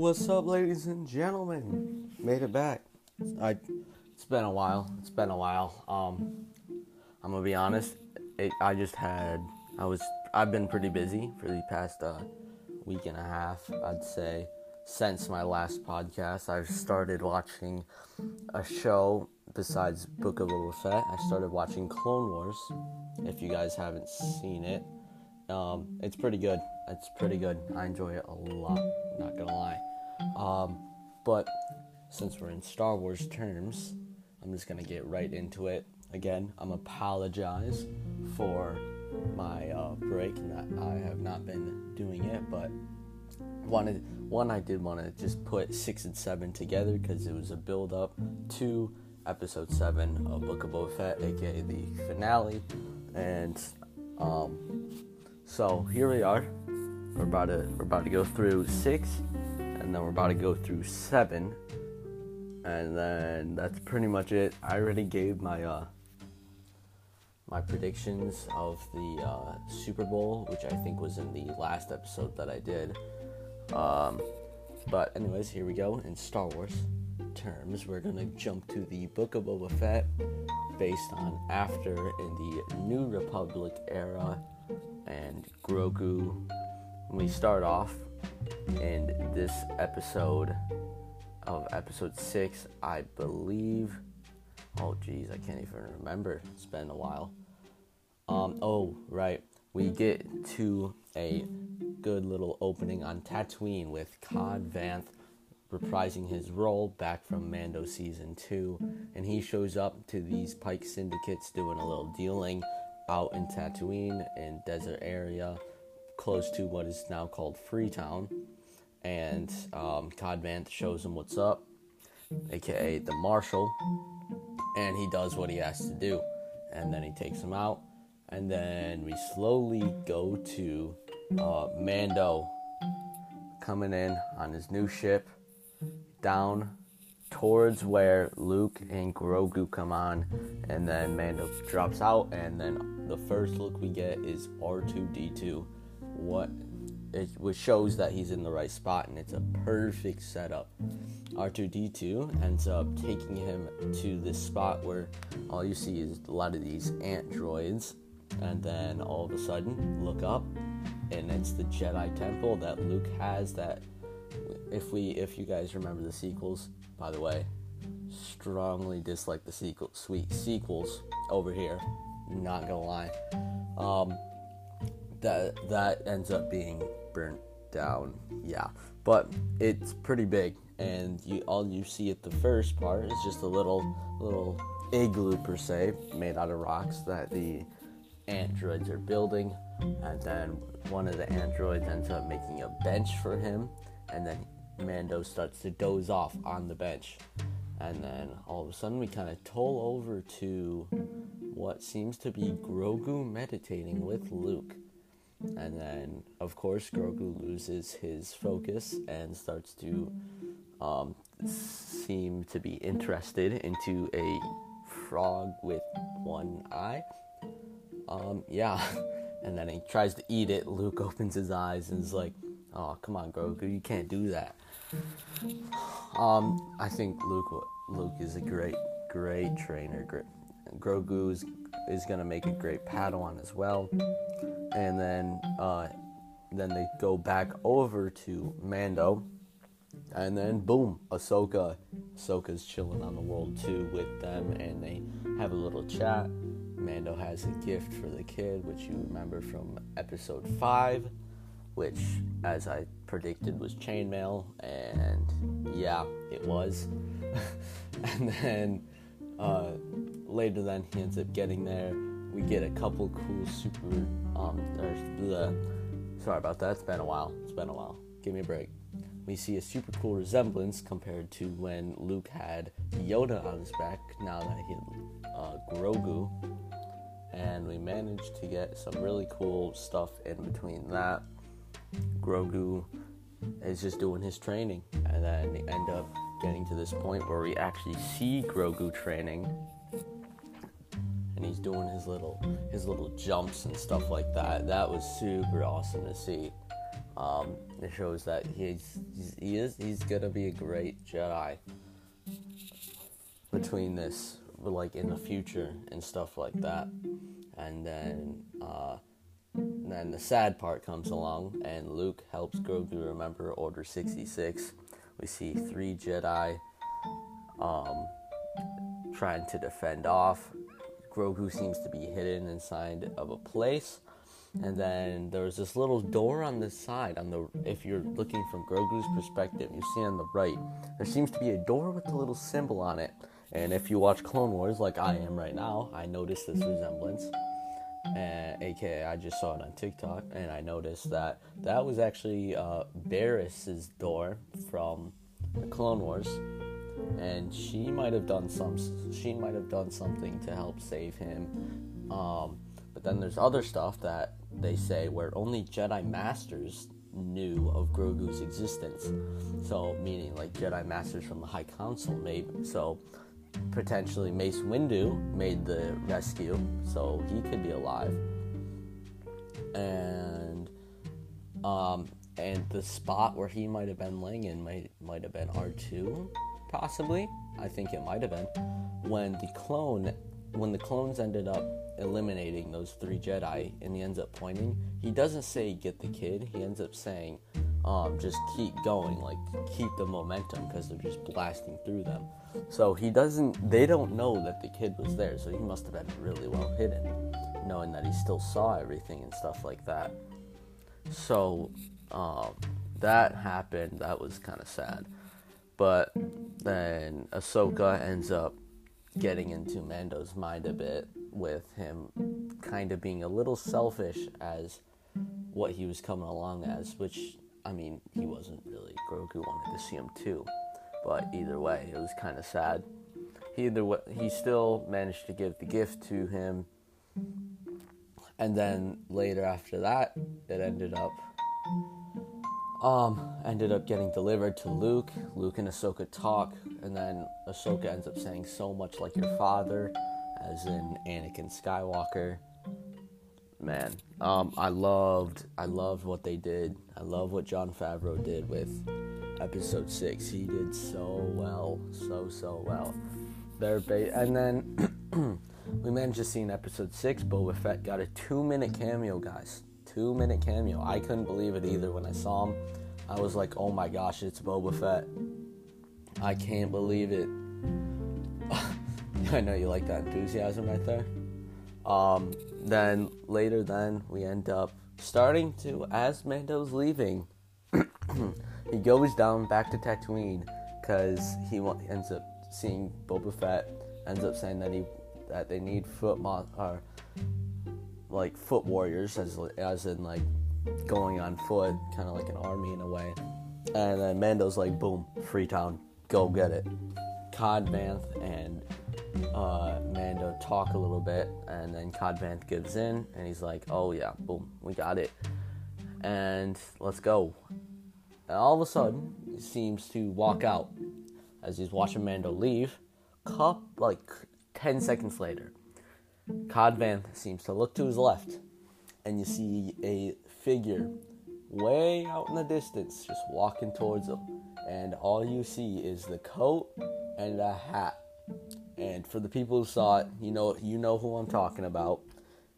What's up, ladies and gentlemen? Made it back. I. It's been a while. It's been a while. Um, I'm gonna be honest. It, I just had. I was. I've been pretty busy for the past uh, week and a half. I'd say since my last podcast, I've started watching a show besides Book of Boba Fett. I started watching Clone Wars. If you guys haven't seen it, um, it's pretty good. It's pretty good. I enjoy it a lot. Not gonna lie. Um, but since we're in Star Wars terms, I'm just gonna get right into it. Again, I'm apologize for my uh, break and that I have not been doing it, but wanted one I did want to just put six and seven together because it was a build up to episode seven of Book of Boba Fett, aka the finale, and um, so here we are. We're about to we're about to go through six, and then we're about to go through seven, and then that's pretty much it. I already gave my uh, my predictions of the uh, Super Bowl, which I think was in the last episode that I did. Um, but anyways, here we go. In Star Wars terms, we're gonna jump to the Book of Boba Fett, based on after in the New Republic era, and Grogu. We start off in this episode of episode six, I believe. Oh, geez, I can't even remember. It's been a while. Um, oh, right. We get to a good little opening on Tatooine with Cobb Vanth reprising his role back from Mando season two, and he shows up to these Pyke syndicates doing a little dealing out in Tatooine in desert area, close to what is now called Freetown, and um, Cobb Vanth shows him what's up, aka the Marshal, and he does what he has to do, and then he takes him out, and then we slowly go to uh, Mando coming in on his new ship down towards where Luke and Grogu come on, and then Mando drops out, and then the first look we get is R2D2. What it which shows that he's in the right spot, and it's a perfect setup. R2D2 ends up taking him to this spot where all you see is a lot of these ant droids, and then all of a sudden, look up, and it's the Jedi Temple that Luke has. That if we, if you guys remember the sequels, by the way, strongly dislike the sequel, sweet sequels over here. Not gonna lie, um, that that ends up being burnt down. Yeah, but it's pretty big, and you all you see at the first part is just a little little igloo per se, made out of rocks that the androids are building, and then one of the androids ends up making a bench for him, and then Mando starts to doze off on the bench. And then all of a sudden, we kind of toll over to what seems to be Grogu meditating with Luke. And then, of course, Grogu loses his focus and starts to um, seem to be interested into a frog with one eye. Um, yeah. And then he tries to eat it. Luke opens his eyes and is like, "Oh, come on, Grogu, you can't do that." Um, I think Luke Luke is a great, great trainer. Great. Grogu is, is gonna make a great Padawan as well. And then, uh, then they go back over to Mando, and then boom, Ahsoka. Ahsoka's chilling on the world too with them, and they have a little chat. Mando has a gift for the kid, which you remember from episode five, which, as I predicted, was chainmail, and yeah, it was. and then uh, later, then he ends up getting there. We get a couple cool super. Um, there's sorry about that. It's been a while. It's been a while. Give me a break. We see a super cool resemblance compared to when Luke had Yoda on his back. Now that he had uh, Grogu, and we managed to get some really cool stuff in between that. Grogu is just doing his training, and then they end up getting to this point where we actually see Grogu training, and he's doing his little his little jumps and stuff like that. That was super awesome to see. Um, it shows that he's, he's he is he's gonna be a great Jedi. Between this, like in the future and stuff like that, and then uh, then the sad part comes along, and Luke helps Grogu remember Order sixty six. We see three Jedi um, trying to defend off. Grogu seems to be hidden inside of a place. And then there's this little door on the side on the if you're looking from Grogu's perspective, you see on the right, there seems to be a door with a little symbol on it. And if you watch Clone Wars like I am right now, I notice this resemblance. And aka I just saw it on TikTok and I noticed that that was actually uh, Barriss's door from the Clone Wars. And she might have done some she might have done something to help save him. Um, but then there's other stuff that they say where only jedi masters knew of grogu's existence. So meaning like jedi masters from the high council maybe. So potentially mace windu made the rescue so he could be alive and um and the spot where he might have been laying in might might have been R2 possibly. I think it might have been when the clone, when the clones ended up eliminating those three Jedi, and he ends up pointing. He doesn't say get the kid. He ends up saying, um, just keep going, like keep the momentum because they're just blasting through them. So he doesn't. They don't know that the kid was there. So he must have been really well hidden, knowing that he still saw everything and stuff like that. So um, that happened. That was kind of sad. But then Ahsoka ends up getting into Mando's mind a bit with him kind of being a little selfish as what he was coming along as, which I mean, he wasn't really. Grogu wanted to see him too, but either way, it was kind of sad. He either way, he still managed to give the gift to him, and then later after that, it ended up um, ended up getting delivered to Luke. Luke and Ahsoka talk, and then Ahsoka ends up saying so much like your father, as in Anakin Skywalker. Man, um, I loved, I loved what they did. I love what Jon Favreau did with Episode Six. He did so well, so so well. There, ba- and then we managed to see in Episode Six, Boba Fett got a two-minute cameo, guys two minute cameo. I couldn't believe it either when I saw him. I was like, oh my gosh, it's Boba Fett. I can't believe it. I know you like that enthusiasm right there. Um, then later, then we end up starting to, as Mando's leaving, he goes down back to Tatooine because he ends up seeing Boba Fett. Ends up saying that he that they need foot mo- or like foot warriors, as as in like going on foot, kind of like an army in a way. And then Mando's like, boom, Freetown, go get it. Cobb Vanth and uh, talk a little bit, and then Cobb Vanth gives in, and he's like, oh yeah, boom, we got it. And let's go. And all of a sudden, he seems to walk out as he's watching Mando leave. Cup, like 10 seconds later, Cobb Vanth seems to look to his left, and you see a figure way out in the distance just walking towards him. And all you see is the coat and a hat. And for the people who saw it, you know you know who I'm talking about.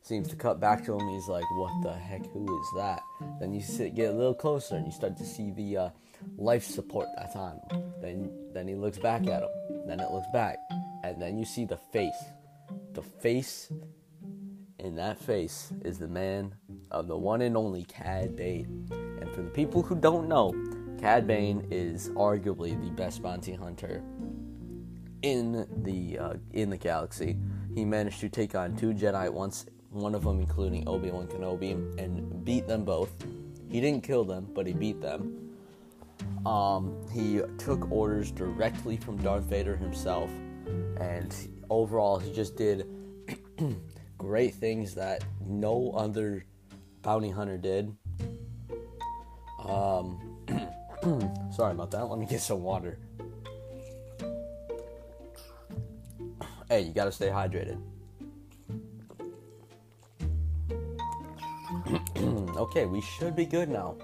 Seems to cut back to him. He's like, "What the heck? Who is that?" Then you sit, get a little closer, and you start to see the uh, life support that's on him. Then then he looks back at him. Then it looks back, and then you see the face the face in that face is the man of the one and only Cad Bane. And for the people who don't know, Cad Bane is arguably the best bounty hunter in the uh, in the galaxy. He managed to take on two Jedi at once, one of them including Obi Wan Kenobi, and beat them both. He didn't kill them, but he beat them. Um, he took orders directly from Darth Vader himself, and overall, he just did great things that no other bounty hunter did. Um, sorry about that. Let me get some water. Hey, you gotta stay hydrated. okay, we should be good now.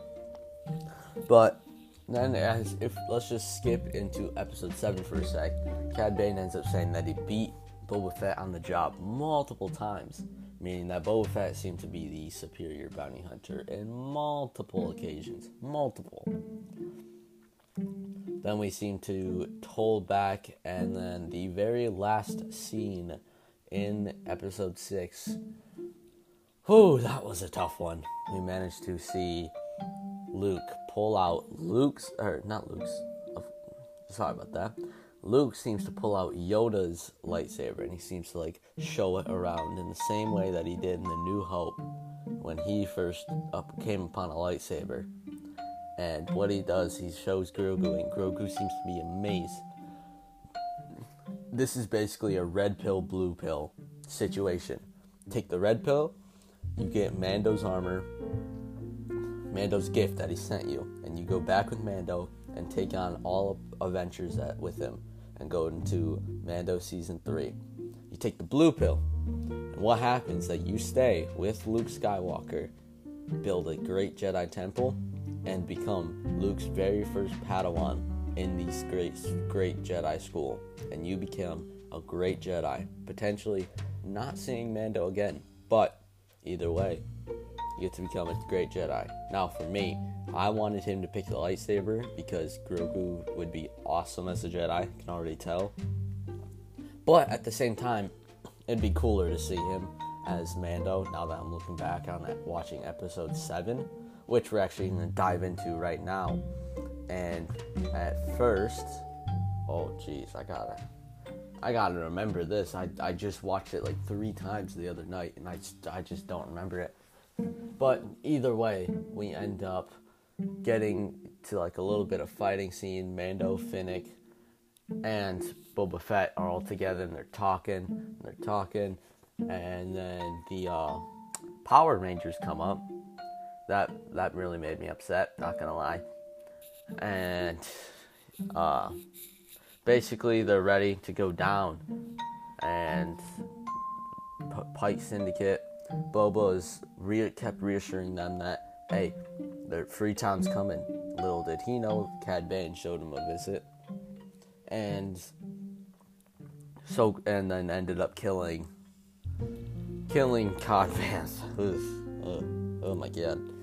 But then, as if let's just skip into episode seven for a sec. Cad Bane ends up saying that he beat Boba Fett on the job multiple times, meaning that Boba Fett seemed to be the superior bounty hunter in multiple occasions, multiple. Then we seem to toll back, and then the very last scene in episode six. Oh, that was a tough one. We managed to see Luke pull out Luke's, or not Luke's, sorry about that. Luke seems to pull out Yoda's lightsaber and he seems to like show it around in the same way that he did in the New Hope when he first up came upon a lightsaber. And what he does, he shows Grogu, and Grogu seems to be amazed. This is basically a red pill, blue pill situation. Take the red pill, you get Mando's armor, Mando's gift that he sent you, and you go back with Mando and take on all adventures that, with him and go into Mando season 3. You take the blue pill, and what happens that you stay with Luke Skywalker, build a great Jedi temple, and become Luke's very first Padawan in this great, great Jedi school. And you become a great Jedi, potentially not seeing Mando again, but either way, you get to become a great Jedi. Now, for me, I wanted him to pick the lightsaber because Grogu would be awesome as a Jedi, I can already tell. But at the same time, it'd be cooler to see him as Mando now that I'm looking back on watching episode 7, which we're actually going to dive into right now. And at first, oh jeez, I gotta, I gotta remember this. I, I just watched it like three times the other night, and I just, I just don't remember it. But either way, we end up getting to like a little bit of fighting scene. Mando, Fennec, and Boba Fett are all together, and they're talking, and they're talking, and then the uh, Power Rangers come up. That that really made me upset. Not gonna lie. And uh, basically, they're ready to go down, and P- Pyke Syndicate Boba is re- kept reassuring them that, hey, their free time's coming. Little did he know, Cad Bane showed him a visit, and so and then ended up killing killing Cad Vance. oh, oh my god.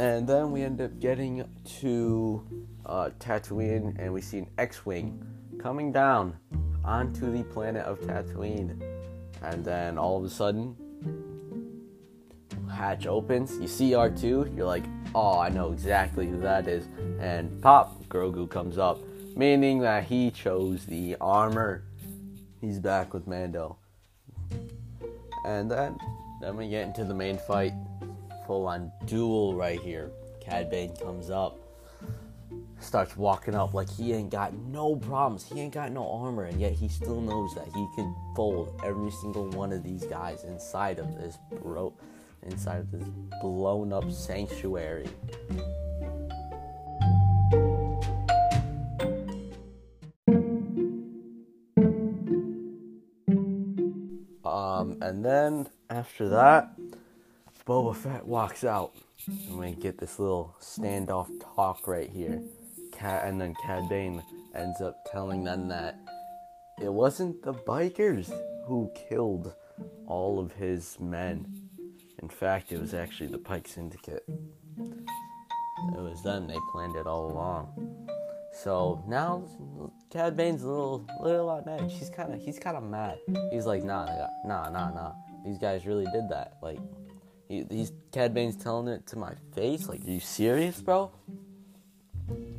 And then we end up getting to uh, Tatooine, and we see an X-wing coming down onto the planet of Tatooine. And then all of a sudden, hatch opens, you see R2, you're like, oh, I know exactly who that is. And pop, Grogu comes up, meaning that he chose the armor. He's back with Mando. And then, then we get into the main fight. Full on duel right here. Cad Bane comes up, starts walking up like he ain't got no problems. He ain't got no armor, and yet he still knows that he can fold every single one of these guys inside of this bro inside of this blown up sanctuary. Um, and then after that, Boba Fett walks out, and we get this little standoff talk right here. Cat, and then Cad Bane ends up telling them that it wasn't the bikers who killed all of his men. In fact, it was actually the Pyke Syndicate. It was them. They planned it all along. So now Cad Bane's a little, little lot mad. He's kind of, he's kind of mad. He's like, nah, nah, nah, nah. These guys really did that. Like, he, he's Cad Bane's telling it to my face. Like, are you serious, bro?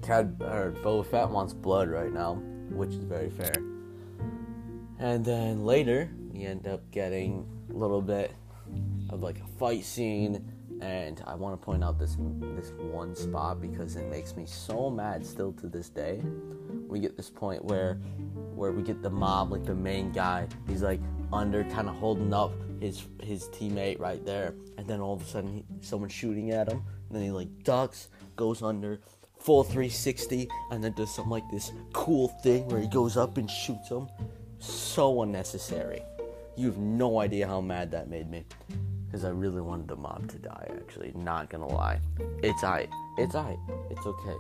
Cad or Boba Fett wants blood right now, which is very fair. And then later, we end up getting a little bit of like a fight scene and I want to point out this this one spot because it makes me so mad still to this day. We get this point where where we get the mob, like the main guy, he's like under, kind of holding up his his teammate right there, and then all of a sudden he, someone's shooting at him, and then he like ducks, goes under, full 360, and then does something like this cool thing where he goes up and shoots him. So unnecessary. You have no idea how mad that made me. because I really wanted the mob to die. Actually, not gonna lie, it's I. It's I. It's okay,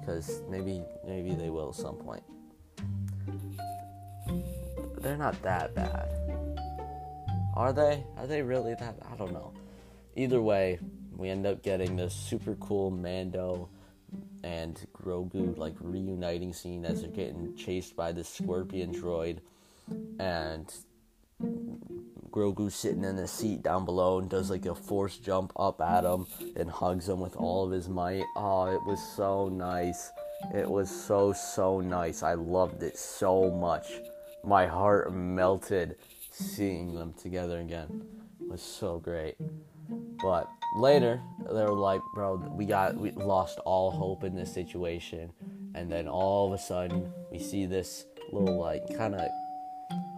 because maybe maybe they will at some point. They're not that bad, are they? Are they really that? I don't know. Either way, we end up getting this super cool Mando and Grogu like reuniting scene as they're getting chased by this scorpion droid and Grogu sitting in the seat down below and does like a force jump up at him and hugs him with all of his might. Oh, it was so nice. It was so so nice. I loved it so much. My heart melted seeing them together again. Was so great. But later, they were like, "Bro, we got we lost all hope in this situation." And then all of a sudden, we see this little like kind of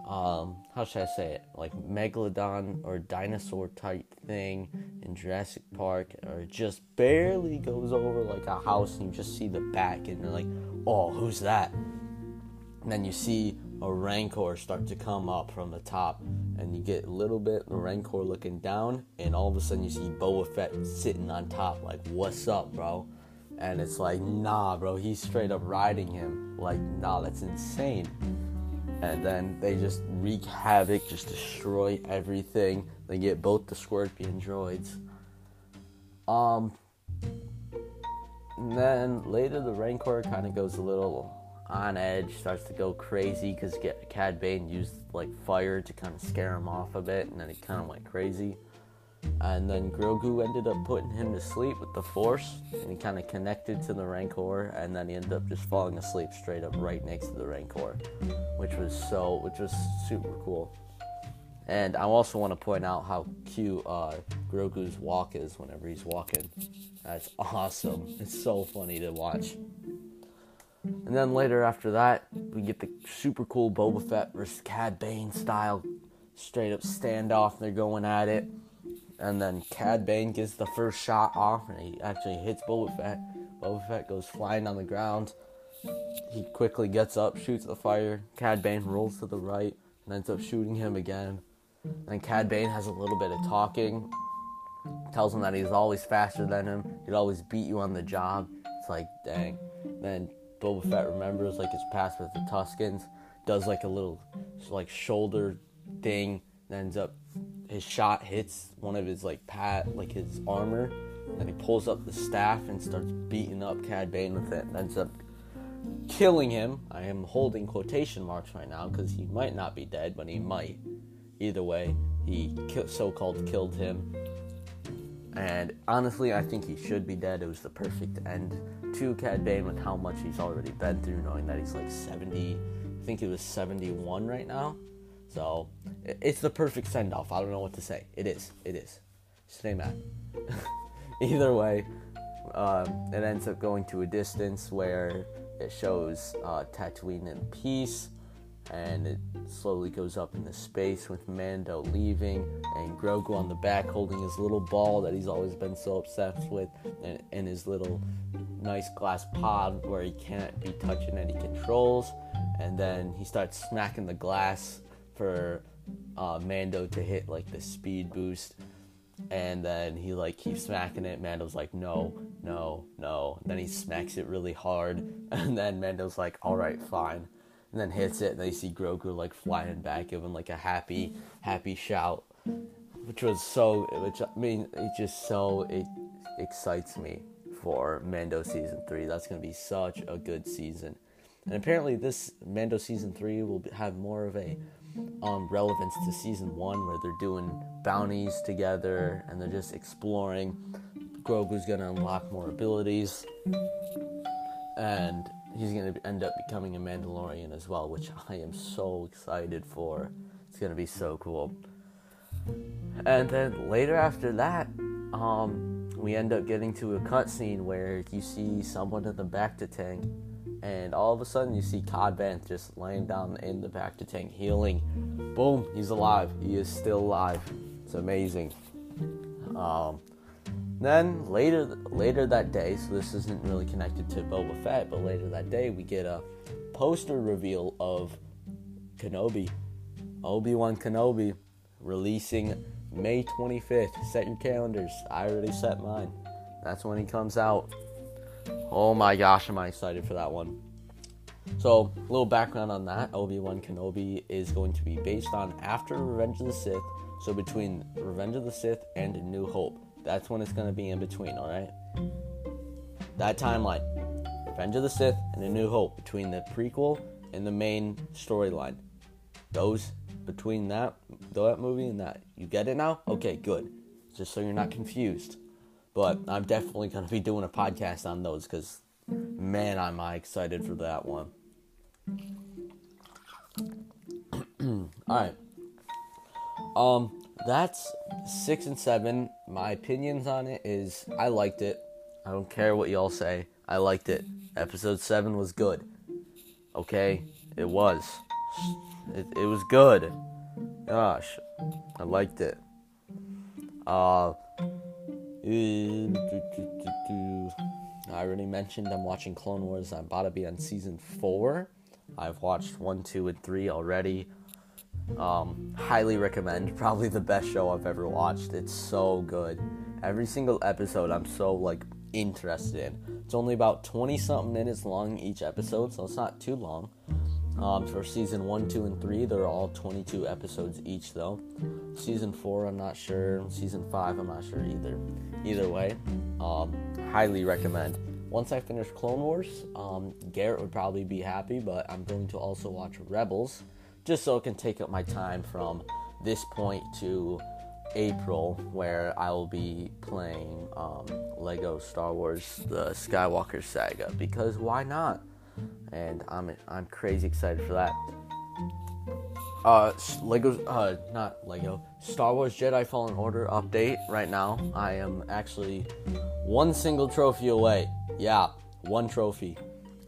um, how should I say it? Like megalodon or dinosaur type thing in Jurassic Park, or it just barely goes over like a house, and you just see the back, and you're like, "Oh, who's that?" And then you see a rancor start to come up from the top, and you get a little bit the rancor looking down, and all of a sudden you see Boba Fett sitting on top, like, "What's up, bro?" And it's like, "Nah, bro, he's straight up riding him." Like, nah, that's insane and then they just wreak havoc, just destroy everything. They get both the scorpion droids. Um, and then later the Rancor kind of goes a little on edge, starts to go crazy because Cad Bane used like fire to kind of scare him off a bit, and then he kind of went crazy. And then Grogu ended up putting him to sleep with the Force, and he kind of connected to the Rancor, and then he ended up just falling asleep straight up right next to the Rancor, which was so, which was super cool. And I also want to point out how cute uh, Grogu's walk is whenever he's walking. That's awesome. It's so funny to watch. And then later after that, we get the super cool Boba Fett versus Cad Bane style straight up standoff. They're going at it and then Cad Bane gets the first shot off, and he actually hits Boba Fett. Boba Fett goes flying on the ground. He quickly gets up, shoots the fire. Cad Bane rolls to the right and ends up shooting him again. Then Cad Bane has a little bit of talking, tells him that he's always faster than him. He'd always beat you on the job. It's like, dang. Then Boba Fett remembers like his past with the Tuskens, does like a little like shoulder thing, ends up his shot hits one of his like pat like his armor, and he pulls up the staff and starts beating up Cad Bane with it. And ends up killing him. I am holding quotation marks right now because he might not be dead, but he might. Either way, he so-called killed him. And honestly, I think he should be dead. It was the perfect end to Cad Bane with how much he's already been through, knowing that he's like 70. I think he was 71 right now. So it's the perfect send off. I don't know what to say. It is. It is. Stay mad. Either way, um, it ends up going to a distance where it shows uh, Tatooine in peace, and it slowly goes up into space with Mando leaving and Grogu on the back holding his little ball that he's always been so obsessed with, and, and his little nice glass pod where he can't be touching any controls. And then he starts smacking the glass for uh, Mando to hit like the speed boost, and then he like keeps smacking it. Mando's like, no, no, no. And then he smacks it really hard, and then Mando's like, all right, fine. And then hits it, and they see Grogu like flying back, giving like a happy, happy shout, which was so. Which I mean, it just so it excites me for Mando season three. That's gonna be such a good season. And apparently, this Mando season three will have more of a um, relevance to season one, where they're doing bounties together and they're just exploring. Grogu's gonna unlock more abilities, and he's gonna end up becoming a Mandalorian as well, which I am so excited for. It's gonna be so cool. And then later after that, um, we end up getting to a cutscene where you see someone in the bacta tank and all of a sudden you see Cad Bane just laying down in the bacta tank healing. Boom, he's alive. He is still alive. It's amazing. Um, then later later that day, so this isn't really connected to Boba Fett, but later that day we get a poster reveal of Kenobi, Obi Wan Kenobi, releasing May 25th. Set your calendars. I already set mine. That's when he comes out. Oh my gosh, am I excited for that one. So, a little background on that Obi Wan Kenobi is going to be based on after Revenge of the Sith, so between Revenge of the Sith and New Hope. That's when it's going to be in between, alright? That timeline Revenge of the Sith and A New Hope, between the prequel and the main storyline. Those between that that movie and that. You get it now? Okay, good. Just so you're not confused. But I'm definitely going to be doing a podcast on those because, man, am I excited for that one. All right. Um, that's six and seven. My opinions on it is I liked it. I don't care what y'all say. I liked it. Episode seven was good. Okay, it was. It, it was good. Gosh, I liked it. Uh, I already mentioned I'm watching Clone Wars. I'm about to be on season four. I've watched one, two, and three already. Um, highly recommend. Probably the best show I've ever watched. It's so good. Every single episode, I'm so like interested in. It's only about 20 something minutes long each episode, so it's not too long. Um, for season one, two, and three, they're all 22 episodes each, though. Season four, I'm not sure. Season five, I'm not sure either. Either way, um, highly recommend. Once I finish Clone Wars, um, Garrett would probably be happy, but I'm going to also watch Rebels, just so it can take up my time from this point to April, where I will be playing um, Lego Star Wars: The Skywalker Saga. Because why not? and I'm I'm crazy excited for that. Uh, Lego, uh, not Lego, Star Wars Jedi Fallen Order update right now. I am actually one single trophy away. Yeah, one trophy.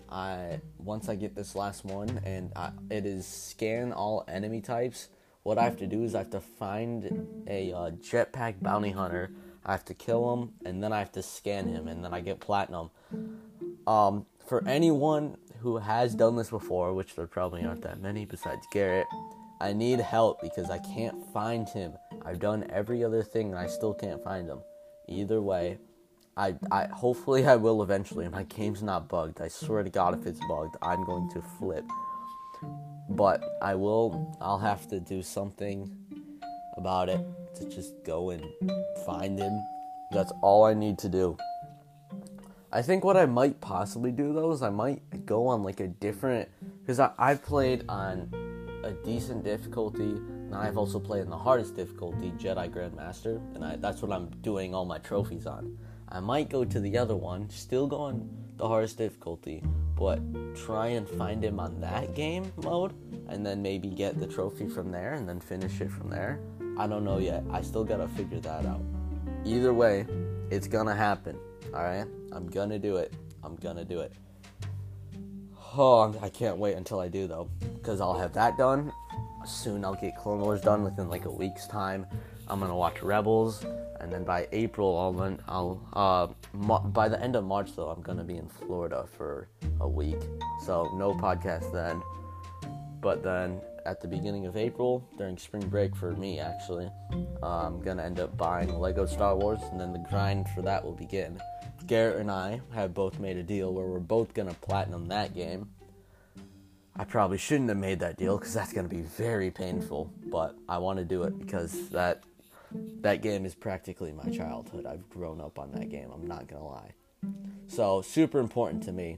I once I get this last one, and I, it is scan all enemy types. What I have to do is I have to find a uh, jetpack bounty hunter. I have to kill him, and then I have to scan him, and then I get platinum. Um, for anyone who has done this before, which there probably aren't that many besides Garrett, I need help because I can't find him. I've done every other thing and I still can't find him. Either way, I, I hopefully I will eventually. My game's not bugged. I swear to God, if it's bugged, I'm going to flip. But I will. I'll have to do something about it to just go and find him. That's all I need to do. I think what I might possibly do though is I might go on like a different because I've played on a decent difficulty and I've also played in the hardest difficulty Jedi Grandmaster and I, that's what I'm doing all my trophies on. I might go to the other one, still go on the hardest difficulty, but try and find him on that game mode and then maybe get the trophy from there and then finish it from there. I don't know yet. I still gotta figure that out. Either way, it's gonna happen. Alright? I'm gonna do it. I'm gonna do it. Oh, I can't wait until I do though, because I'll have that done. Soon I'll get Clone Wars done within like a week's time. I'm gonna watch Rebels, and then by April I'll I'll uh ma- by the end of March though I'm gonna be in Florida for a week, so no podcast then. But then at the beginning of April during spring break for me actually, uh, I'm gonna end up buying Lego Star Wars, and then the grind for that will begin. Garrett and I have both made a deal where we're both to platinum that game. I probably shouldn't have made that deal because that's going to be very painful, but I want to do it because that that game is practically my childhood. I've grown up on that game. I'm not going to lie. So, super important to me.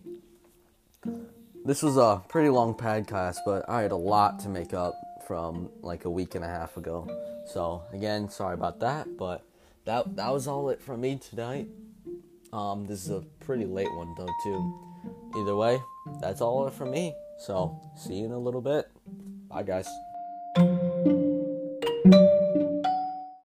This was a pretty long podcast, but I had a lot to make up from like a week and a half ago. So, again, sorry about that, but that that was all it from me tonight. Um, this is a pretty late one though too. Either way, that's all it from me. So see you in a little bit. Bye guys.